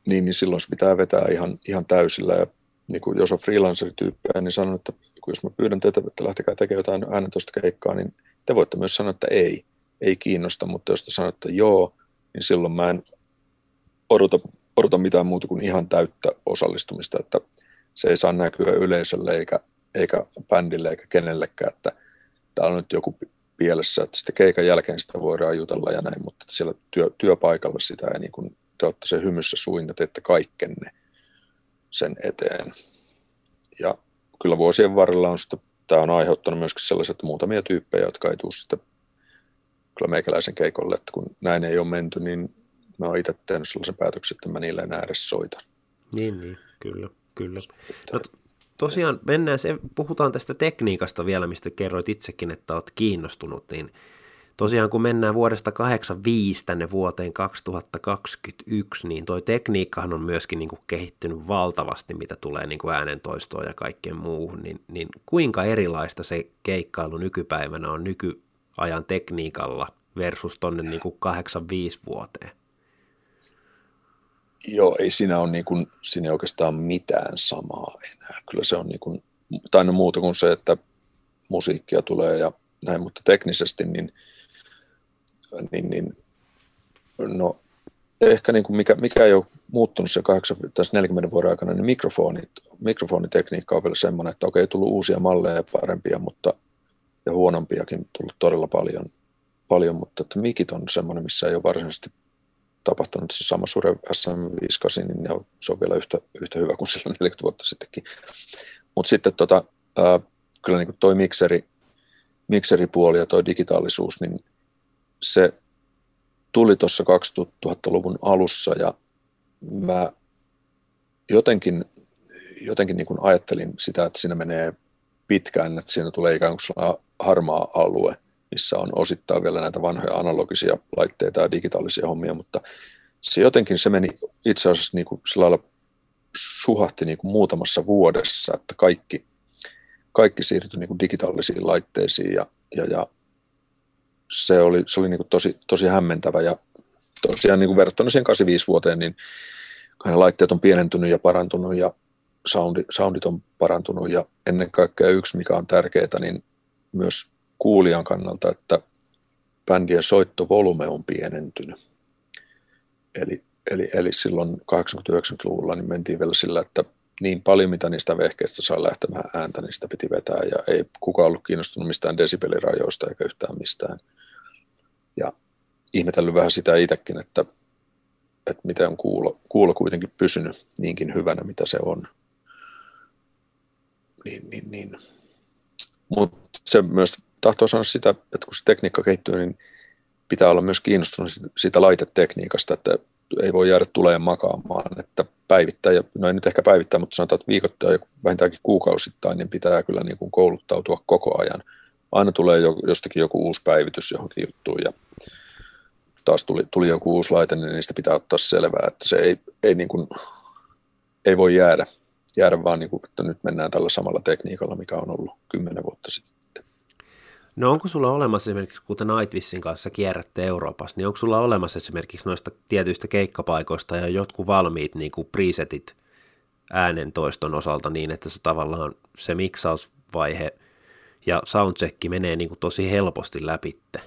niin, niin silloin se pitää vetää ihan, ihan täysillä. Ja niin kuin jos on freelancer-tyyppejä, niin sanon, että jos mä pyydän teitä, että lähtekää tekemään jotain äänentoista keikkaa, niin te voitte myös sanoa, että ei, ei kiinnosta, mutta jos te sanotte joo, niin silloin mä en odota, odota mitään muuta kuin ihan täyttä osallistumista, että se ei saa näkyä yleisölle eikä, eikä bändille eikä kenellekään, että täällä on nyt joku pielessä, että sitten keikan jälkeen sitä voidaan jutella ja näin, mutta siellä työ, työpaikalla sitä ei niin kuin, te olette se hymyssä suin ja teette kaikkenne sen eteen. Ja kyllä vuosien varrella on sitten, tämä on aiheuttanut myöskin sellaiset muutamia tyyppejä, jotka ei tule sitten kyllä meikäläisen keikolle, että kun näin ei ole menty, niin mä oon itse tehnyt sellaisen päätöksen, että mä niille enää edes soitan. Niin, niin, kyllä, kyllä. No, tosiaan mennään, se, puhutaan tästä tekniikasta vielä, mistä kerroit itsekin, että olet kiinnostunut, niin tosiaan kun mennään vuodesta 85 tänne vuoteen 2021, niin toi tekniikkahan on myöskin niin kuin kehittynyt valtavasti, mitä tulee niin kuin äänentoistoon ja kaikkeen muuhun, niin, niin kuinka erilaista se keikkailu nykypäivänä on nykyajan tekniikalla versus tonne niin kuin 85 vuoteen? Joo, ei siinä ole, niin kuin, siinä ei oikeastaan mitään samaa enää. Kyllä se on niin kuin, tai no muuta kuin se, että musiikkia tulee ja näin, mutta teknisesti niin, niin, niin no ehkä niin kuin mikä, mikä ei ole muuttunut se 8, tässä 40 vuoden aikana, niin mikrofonit, mikrofonitekniikka on vielä semmoinen, että okei, tullut uusia malleja parempia, mutta ja huonompiakin tullut todella paljon, paljon mutta että mikit on semmoinen, missä ei ole varsinaisesti tapahtunut se sama Sure SM58, niin ne on, se on vielä yhtä, yhtä hyvä kuin silloin 40 vuotta sittenkin. Mutta sitten tota, ää, kyllä niin toi mikseri, mikseripuoli ja toi digitaalisuus, niin se tuli tuossa 2000-luvun alussa ja mä jotenkin, jotenkin niin kuin ajattelin sitä, että siinä menee pitkään, että siinä tulee ikään kuin harmaa alue – missä on osittain vielä näitä vanhoja analogisia laitteita ja digitaalisia hommia, mutta se jotenkin se meni itse asiassa niin kuin sillä lailla suhahti niin kuin muutamassa vuodessa, että kaikki, kaikki siirtyi niin kuin digitaalisiin laitteisiin ja, ja, ja se oli, se oli niin kuin tosi, tosi hämmentävä ja tosiaan niin kuin verrattuna siihen 85 vuoteen, niin laitteet on pienentynyt ja parantunut ja soundi, soundit on parantunut ja ennen kaikkea yksi, mikä on tärkeää, niin myös kuulijan kannalta, että bändien soittovolume on pienentynyt. Eli, eli, eli silloin 80-90-luvulla niin mentiin vielä sillä, että niin paljon, mitä niistä vehkeistä saa lähtemään ääntä, niin sitä piti vetää, ja ei kukaan ollut kiinnostunut mistään desibelirajoista eikä yhtään mistään. Ja ihmetellyt vähän sitä itsekin, että, että miten on kuulo, kuulo kuitenkin pysynyt niinkin hyvänä, mitä se on. Niin, niin, niin. Mutta se myös tahtoo sanoa sitä, että kun se tekniikka kehittyy, niin pitää olla myös kiinnostunut siitä laitetekniikasta, että ei voi jäädä tuleen makaamaan, että päivittää, ja no ei nyt ehkä päivittää, mutta sanotaan, että viikoittain ja vähintäänkin kuukausittain, niin pitää kyllä niin kuin kouluttautua koko ajan. Aina tulee jostakin joku uusi päivitys johonkin juttuun, ja taas tuli, tuli joku uusi laite, niin niistä pitää ottaa selvää, että se ei, ei, niin kuin, ei voi jäädä, jäädä vaan, niin kuin, että nyt mennään tällä samalla tekniikalla, mikä on ollut kymmenen vuotta sitten. No onko sulla olemassa esimerkiksi, kuten Nightwishin kanssa kierrätte Euroopassa, niin onko sulla olemassa esimerkiksi noista tietyistä keikkapaikoista ja jotkut valmiit niin kuin presetit äänentoiston osalta niin, että se tavallaan se miksausvaihe ja soundcheck menee niin kuin tosi helposti läpitte?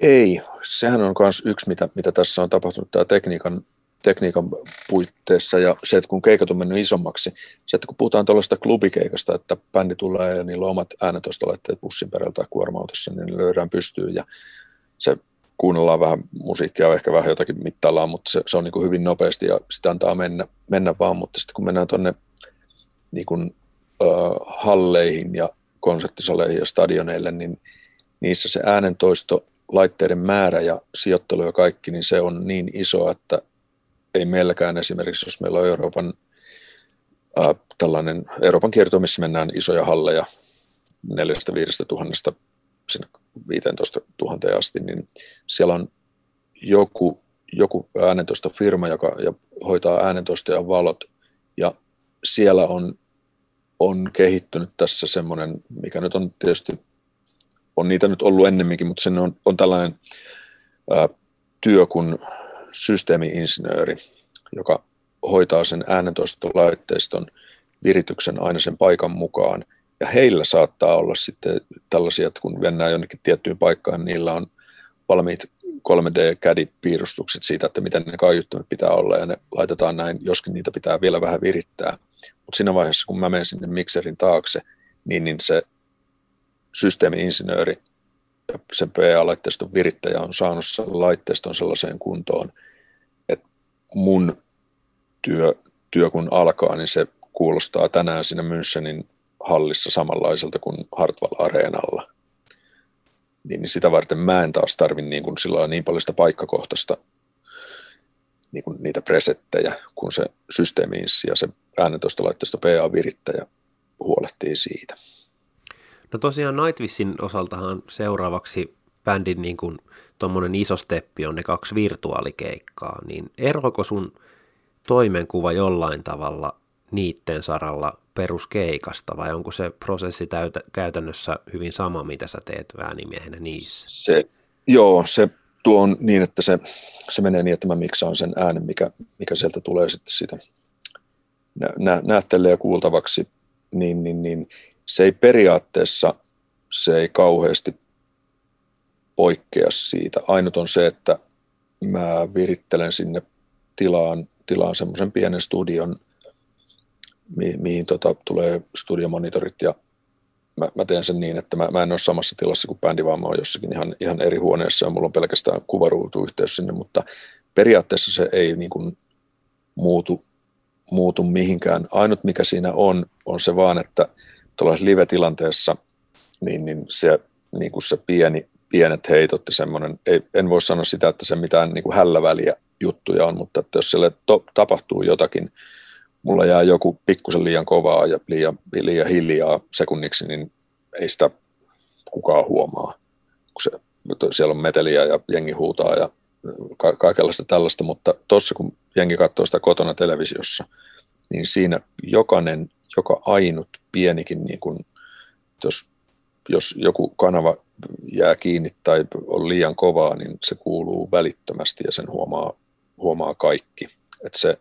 Ei, sehän on myös yksi, mitä, mitä tässä on tapahtunut, tämä tekniikan tekniikan puitteissa ja se, että kun keikat on mennyt isommaksi, se, että kun puhutaan tuollaista klubikeikasta, että bändi tulee ja niillä on omat äänentoistolaitteet bussin perällä tai kuorma-autossa, niin ne löydään pystyyn ja se kuunnellaan vähän musiikkia, ehkä vähän jotakin mittaillaan, mutta se, se on niin hyvin nopeasti ja sitä antaa mennä, mennä vaan, mutta sitten kun mennään tuonne niin kuin, äh, halleihin ja konserttisaleihin ja stadioneille, niin niissä se äänentoisto, laitteiden määrä ja sijoittelu ja kaikki, niin se on niin iso, että ei meilläkään esimerkiksi, jos meillä on Euroopan ää, tällainen Euroopan kierto, missä mennään isoja halleja 4-5 tuhannesta sinne 15 000 asti, niin siellä on joku, joku äänentoistofirma, joka ja hoitaa äänentoisto ja valot, ja siellä on, on kehittynyt tässä semmoinen, mikä nyt on tietysti, on niitä nyt ollut ennemminkin, mutta sen on, on tällainen ää, työ, kun systeemi-insinööri, joka hoitaa sen äänentoistolaitteiston virityksen aina sen paikan mukaan. Ja heillä saattaa olla sitten tällaisia, että kun mennään jonnekin tiettyyn paikkaan, niin niillä on valmiit 3D-CAD-piirustukset siitä, että miten ne kaiuttimet pitää olla, ja ne laitetaan näin, joskin niitä pitää vielä vähän virittää. Mutta siinä vaiheessa, kun mä menen sinne mikserin taakse, niin, niin se systeemi-insinööri ja sen PA-laitteiston virittäjä on saanut sen laitteiston sellaiseen kuntoon, mun työ, työ kun alkaa, niin se kuulostaa tänään siinä Münchenin hallissa samanlaiselta kuin Hartwall Areenalla. Niin, sitä varten mä en taas tarvi niin, kuin sillä niin paljon sitä paikkakohtaista niin kuin niitä presettejä, kun se systeemiinssi ja se äänentoistolaitteisto PA-virittäjä huolehtii siitä. No tosiaan Nightwishin osaltahan seuraavaksi bändin niin kuin tuommoinen iso steppi on ne kaksi virtuaalikeikkaa, niin eroako sun toimenkuva jollain tavalla niitten saralla peruskeikasta vai onko se prosessi täytä, käytännössä hyvin sama, mitä sä teet äänimiehenä niissä? Se, joo, se tuo on niin, että se, se menee niin, että mä miksaan sen äänen, mikä, mikä sieltä tulee sitten sitä nä, nähtelle ja kuultavaksi, niin, niin, niin se ei periaatteessa, se ei kauheasti poikkea siitä. Ainut on se, että mä virittelen sinne tilaan, tilaan semmoisen pienen studion, mi- mihin tota, tulee studiomonitorit ja mä, mä teen sen niin, että mä, mä en ole samassa tilassa kuin bändi, vaan mä oon jossakin ihan, ihan eri huoneessa ja mulla on pelkästään kuvaruutuyhteys sinne, mutta periaatteessa se ei niin kuin muutu, muutu mihinkään. Ainut mikä siinä on, on se vaan, että tuollaisessa live-tilanteessa niin, niin se, niin kuin se pieni pienet heitot ja semmoinen, ei, en voi sanoa sitä, että se mitään niin kuin hälläväliä juttuja on, mutta että jos siellä to, tapahtuu jotakin, mulla jää joku pikkusen liian kovaa ja liian, liian hiljaa sekunniksi, niin ei sitä kukaan huomaa, kun se, siellä on meteliä ja jengi huutaa ja ka- kaikenlaista tällaista, mutta tuossa kun jengi katsoo sitä kotona televisiossa, niin siinä jokainen, joka ainut pienikin, niin kuin, jos, jos joku kanava jää kiinni tai on liian kovaa, niin se kuuluu välittömästi ja sen huomaa, huomaa kaikki. Että se,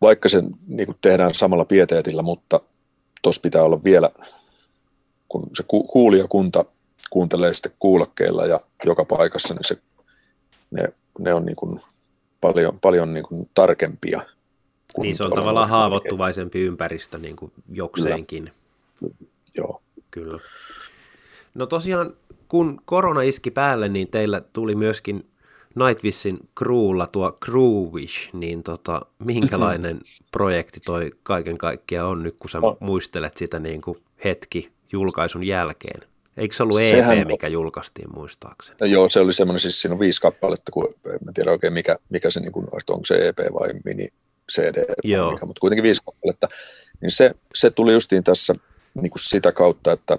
vaikka se niin tehdään samalla pieteetillä, mutta tuossa pitää olla vielä, kun se ku, kuulijakunta kuuntelee sitten kuulokkeilla ja joka paikassa, niin se, ne, ne on niin kuin paljon, paljon niin kuin tarkempia. Niin se on tavallaan haavoittuvaisempi ympäristö niin kuin jokseenkin. Kyllä. Joo. Kyllä. No tosiaan, kun korona iski päälle, niin teillä tuli myöskin Nightwishin crewlla tuo Crewwish, niin tota, minkälainen mm-hmm. (laughs) projekti toi kaiken kaikkiaan on nyt, kun sä no. muistelet sitä niin kuin hetki julkaisun jälkeen? Eikö se ollut EP, Sehän... mikä julkaistiin muistaakseni? No joo, se oli semmoinen, siis siinä on viisi kappaletta, kun en tiedä oikein mikä, mikä se, niin kuin, onko se EP vai mini CD, joo. Mikä, mutta kuitenkin viisi kappaletta. Niin se, se tuli justiin tässä niin kuin sitä kautta, että,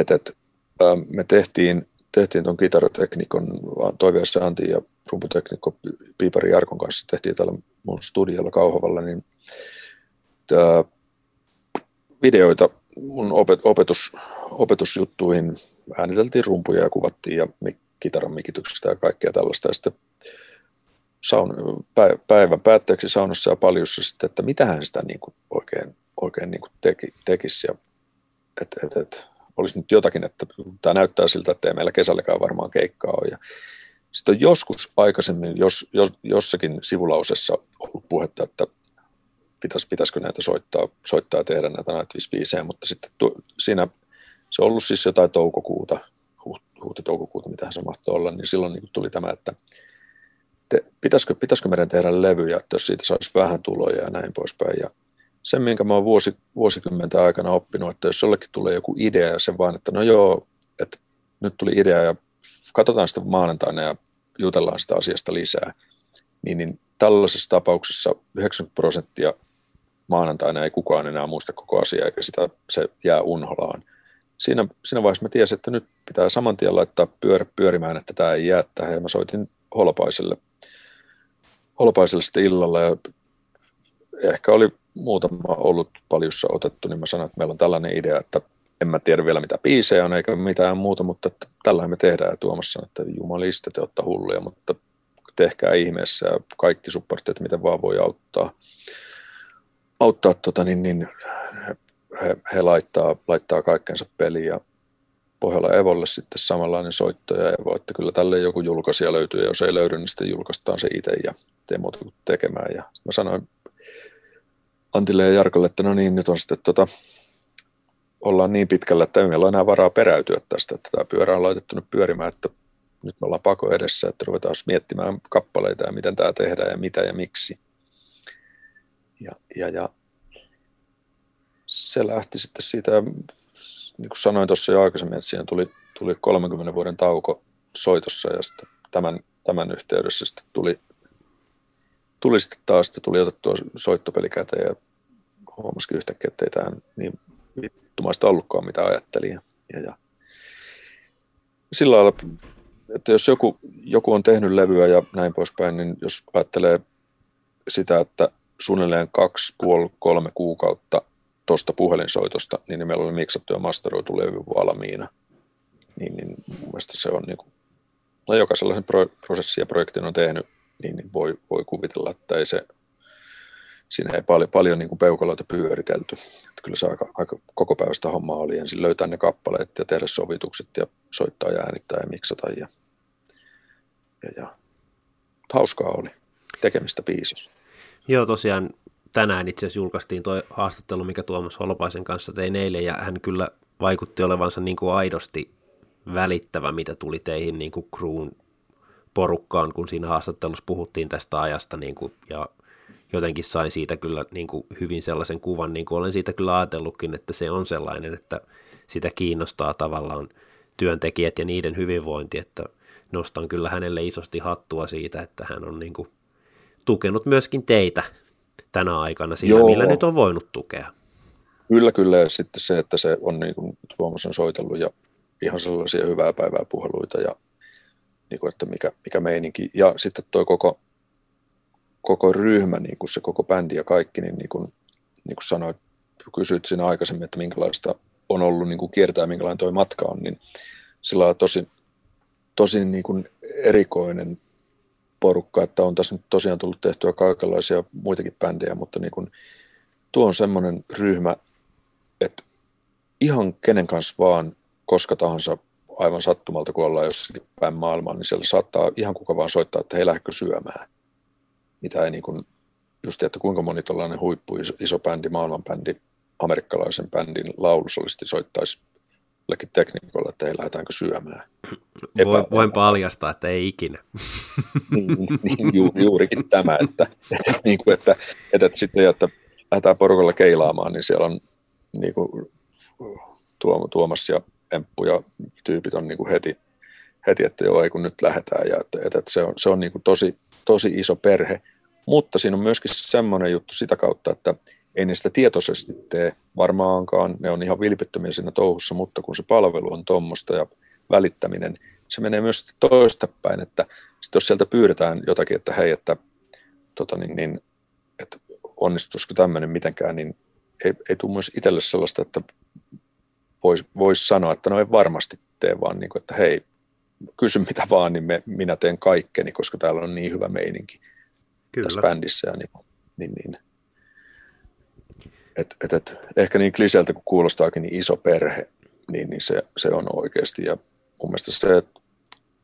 että, että me tehtiin, tehtiin tuon kitarateknikon Toiveessa Antti ja rumputeknikko Piipari Jarkon kanssa tehtiin täällä mun studiolla Kauhavalla, niin videoita mun opet, opetus, opetusjuttuihin ääniteltiin rumpuja ja kuvattiin ja kitaran mikityksestä ja kaikkea tällaista. Ja sitten saun, päivän päätteeksi saunassa ja paljussa sitten, että mitähän sitä niin kuin oikein, oikein niin kuin teki, tekisi. Ja, et, et, et, olisi nyt jotakin, että tämä näyttää siltä, että ei meillä kesälläkään varmaan keikkaa ole. Sitten on joskus aikaisemmin jos, jos, jossakin sivulausessa ollut puhetta, että pitäis, pitäisikö näitä soittaa, soittaa ja tehdä näitä Nightwish-biisejä, mutta sitten tu, siinä se on ollut siis jotain toukokuuta, huhti-toukokuuta, mitä se mahtoi olla, niin silloin niin tuli tämä, että te, pitäisikö, pitäisikö meidän tehdä levyjä, että jos siitä saisi vähän tuloja ja näin poispäin. Ja sen, minkä mä oon vuosi, vuosikymmenten aikana oppinut, että jos jollekin tulee joku idea ja se vaan, että no joo, että nyt tuli idea ja katsotaan sitä maanantaina ja jutellaan sitä asiasta lisää, niin, niin tällaisessa tapauksessa 90 prosenttia maanantaina ei kukaan enää muista koko asiaa, eikä sitä, se jää unholaan. Siinä, siinä vaiheessa mä tiesin, että nyt pitää saman tien laittaa pyörä pyörimään, että tämä ei jää tähän. Ja mä soitin Holopaiselle, Holopaiselle sitten illalla ja ehkä oli muutama ollut paljussa otettu, niin mä sanoin, että meillä on tällainen idea, että en mä tiedä vielä mitä biisejä on eikä mitään muuta, mutta että tällä me tehdään. Ja Tuomas sanoi, että jumalista te ottaa hulluja, mutta tehkää ihmeessä ja kaikki supportit, miten vaan voi auttaa auttaa tota, niin, niin, he, he, laittaa, laittaa kaikkensa peliin ja Pohjola Evolle sitten samanlainen soitto ja Evo, että kyllä tälle joku julkaisija löytyy ja jos ei löydy, niin sitten julkaistaan se itse ja tee muuta kuin tekemään. Ja mä sanoin Antille ja Jarkolle, että no niin, nyt on sitten tota, ollaan niin pitkällä, että ei meillä ole enää varaa peräytyä tästä, että tämä pyörä on laitettu nyt pyörimään, että nyt me ollaan pako edessä, että ruvetaan miettimään kappaleita ja miten tämä tehdään ja mitä ja miksi. Ja, ja, ja se lähti sitten siitä, niin kuin sanoin tuossa jo aikaisemmin, että siinä tuli, tuli 30 vuoden tauko soitossa ja sitten tämän, tämän yhteydessä sitten tuli, tuli sitten taas, sitten tuli otettua soittopeli käteen ja huomasikin yhtäkkiä, että ei tähän niin vittumaista ollutkaan, mitä ajattelin. Ja, ja, ja. Sillä lailla, että jos joku, joku on tehnyt levyä ja näin poispäin, niin jos ajattelee sitä, että suunnilleen kaksi, puoli, kolme kuukautta tuosta puhelinsoitosta, niin meillä oli miksattu ja masteroitu levy valmiina. Niin, niin mun mielestä se on, niin kuin, no joka sellaisen pro, prosessin ja projektin on tehnyt, niin, voi, voi kuvitella, että ei se, siinä ei paljon, paljon niin kuin peukaloita pyöritelty. Että kyllä se aika, aika koko päivästä hommaa oli ensin löytää ne kappaleet ja tehdä sovitukset ja soittaa ja äänittää ja miksata. Ja, ja, ja. Hauskaa oli tekemistä biisissä. Joo, tosiaan tänään itse asiassa julkaistiin tuo haastattelu, mikä Tuomas Holopaisen kanssa tein eilen, ja hän kyllä vaikutti olevansa niin kuin aidosti välittävä, mitä tuli teihin niin kuin crewn porukkaan, kun siinä haastattelussa puhuttiin tästä ajasta, niin kuin, ja jotenkin sain siitä kyllä niin kuin hyvin sellaisen kuvan, niin kuin olen siitä kyllä ajatellutkin, että se on sellainen, että sitä kiinnostaa tavallaan työntekijät ja niiden hyvinvointi, että nostan kyllä hänelle isosti hattua siitä, että hän on niin kuin tukenut myöskin teitä tänä aikana sillä, Joo. millä nyt on voinut tukea. Kyllä, kyllä. Ja sitten se, että se on niin kuin Tuomas on soitellut ja ihan sellaisia hyvää päivää puheluita ja niin kuin, että mikä, mikä meininki. Ja sitten tuo koko, koko ryhmä, niin kuin se koko bändi ja kaikki, niin, niin kuin, niin kuin sanoit, kysyit siinä aikaisemmin, että minkälaista on ollut niin kuin kiertää, minkälainen tuo matka on, niin sillä on tosi, tosi niin kuin erikoinen porukka, että on tässä nyt tosiaan tullut tehtyä kaikenlaisia muitakin bändejä, mutta niin kuin, tuo on semmoinen ryhmä, että ihan kenen kanssa vaan koska tahansa aivan sattumalta, kun ollaan jossakin päin maailmaa, niin siellä saattaa ihan kuka vaan soittaa, että hei, lähdekö syömään. Mitä ei niin kuin, just että kuinka moni tällainen huippu iso, iso bändi, maailmanbändi, amerikkalaisen bändin laulusolisti soittaisi jollekin tekniikolla, että hei, lähdetäänkö syömään. Voin, voin paljastaa, että ei ikinä. niin, niin, ju, juurikin tämä, että, (laughs) niin kuin, että, että, että sitten, että lähdetään porukalla keilaamaan, niin siellä on niin kuin, Tuomas ja Emppu ja tyypit on niin kuin heti, heti, että joo, ei kun nyt lähdetään. Ja että, että, se on, se on niin kuin tosi, tosi iso perhe. Mutta siinä on myöskin semmoinen juttu sitä kautta, että ei ne sitä tietoisesti tee varmaankaan. Ne on ihan vilpittömiä siinä touhussa, mutta kun se palvelu on tuommoista ja välittäminen, se menee myös toistepäin, että sitten jos sieltä pyydetään jotakin, että hei, että, tota niin, niin, että onnistuisiko tämmöinen mitenkään, niin ei, ei tule myös itselle sellaista, että voisi vois sanoa, että no ei varmasti tee, vaan niin kuin, että hei, kysy mitä vaan, niin me, minä teen kaikkeni, koska täällä on niin hyvä meininki Kyllä. tässä bändissä. Ja niin, niin, niin. Et, et, et, ehkä niin kliseltä kuin kuulostaakin, niin iso perhe, niin, niin se, se on oikeasti. Ja mun mielestä se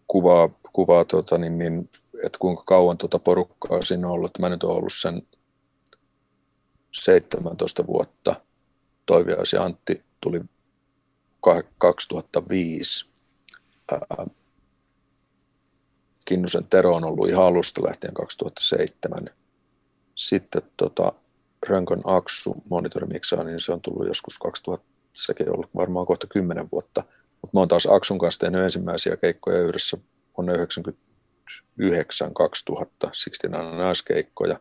kuvaa, kuvaa tota, niin, niin, että kuinka kauan tuota porukkaa siinä on ollut. Mä nyt olen ollut sen 17 vuotta. Toiviais ja Antti tuli 2005. Ää, Kinnusen Tero on ollut ihan alusta lähtien 2007. Sitten tota, Rönkön Aksu monitorimiksaan, niin se on tullut joskus 2000, sekin on ollut varmaan kohta 10 vuotta. Mutta mä oon taas Aksun kanssa tehnyt ensimmäisiä keikkoja yhdessä vuonna 1999 2000, 69 naiskeikkoja.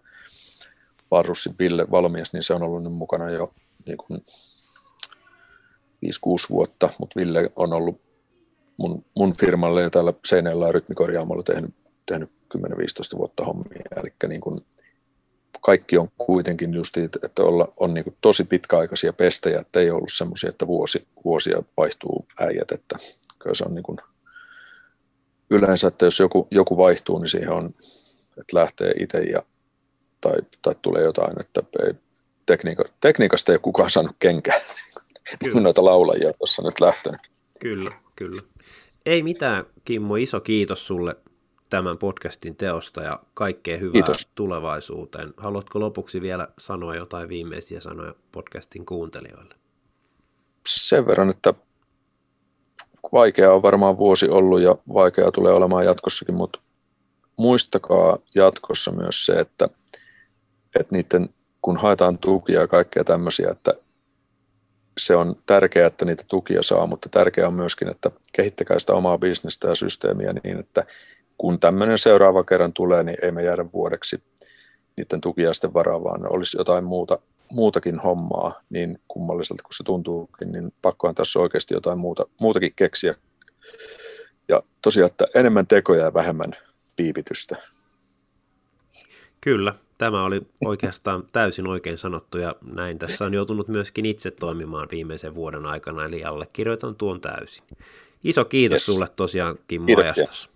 Varussin Ville Valmies, niin se on ollut nyt mukana jo niin kuin 5-6 vuotta, mutta Ville on ollut mun, mun firmalle ja täällä Seinällä rytmikorjaamolla tehnyt, tehnyt 10-15 vuotta hommia. Eli niin kuin kaikki on kuitenkin just, että olla, on niin kuin tosi pitkäaikaisia pestejä, että ei ollut semmoisia, että vuosi, vuosia vaihtuu äijät, että kyllä se on niin kuin, yleensä, että jos joku, joku vaihtuu, niin siihen on, että lähtee itse ja, tai, tai tulee jotain, että ei, tekniika, tekniikasta ei ole kukaan saanut kenkää. Kyllä. Noita laulajia tuossa nyt lähtenyt. Kyllä, kyllä. Ei mitään, Kimmo, iso kiitos sulle tämän podcastin teosta ja kaikkea hyvää Kiitos. tulevaisuuteen. Haluatko lopuksi vielä sanoa jotain viimeisiä sanoja podcastin kuuntelijoille? Sen verran, että vaikea on varmaan vuosi ollut ja vaikea tulee olemaan jatkossakin, mutta muistakaa jatkossa myös se, että, että niiden, kun haetaan tukia ja kaikkea tämmöisiä, että se on tärkeää, että niitä tukia saa, mutta tärkeää on myöskin, että kehittäkää sitä omaa bisnestä ja systeemiä niin, että kun tämmöinen seuraava kerran tulee, niin ei me jäädä vuodeksi niiden tukiaisten varaa, vaan olisi jotain muuta, muutakin hommaa, niin kummalliselta kuin se tuntuukin, niin pakkohan tässä oikeasti jotain muuta, muutakin keksiä. Ja tosiaan, että enemmän tekoja ja vähemmän piipitystä. Kyllä, tämä oli oikeastaan täysin oikein sanottu ja näin tässä on joutunut myöskin itse toimimaan viimeisen vuoden aikana, eli allekirjoitan tuon täysin. Iso kiitos yes. sulle tosiaan Kimmo Ajastas.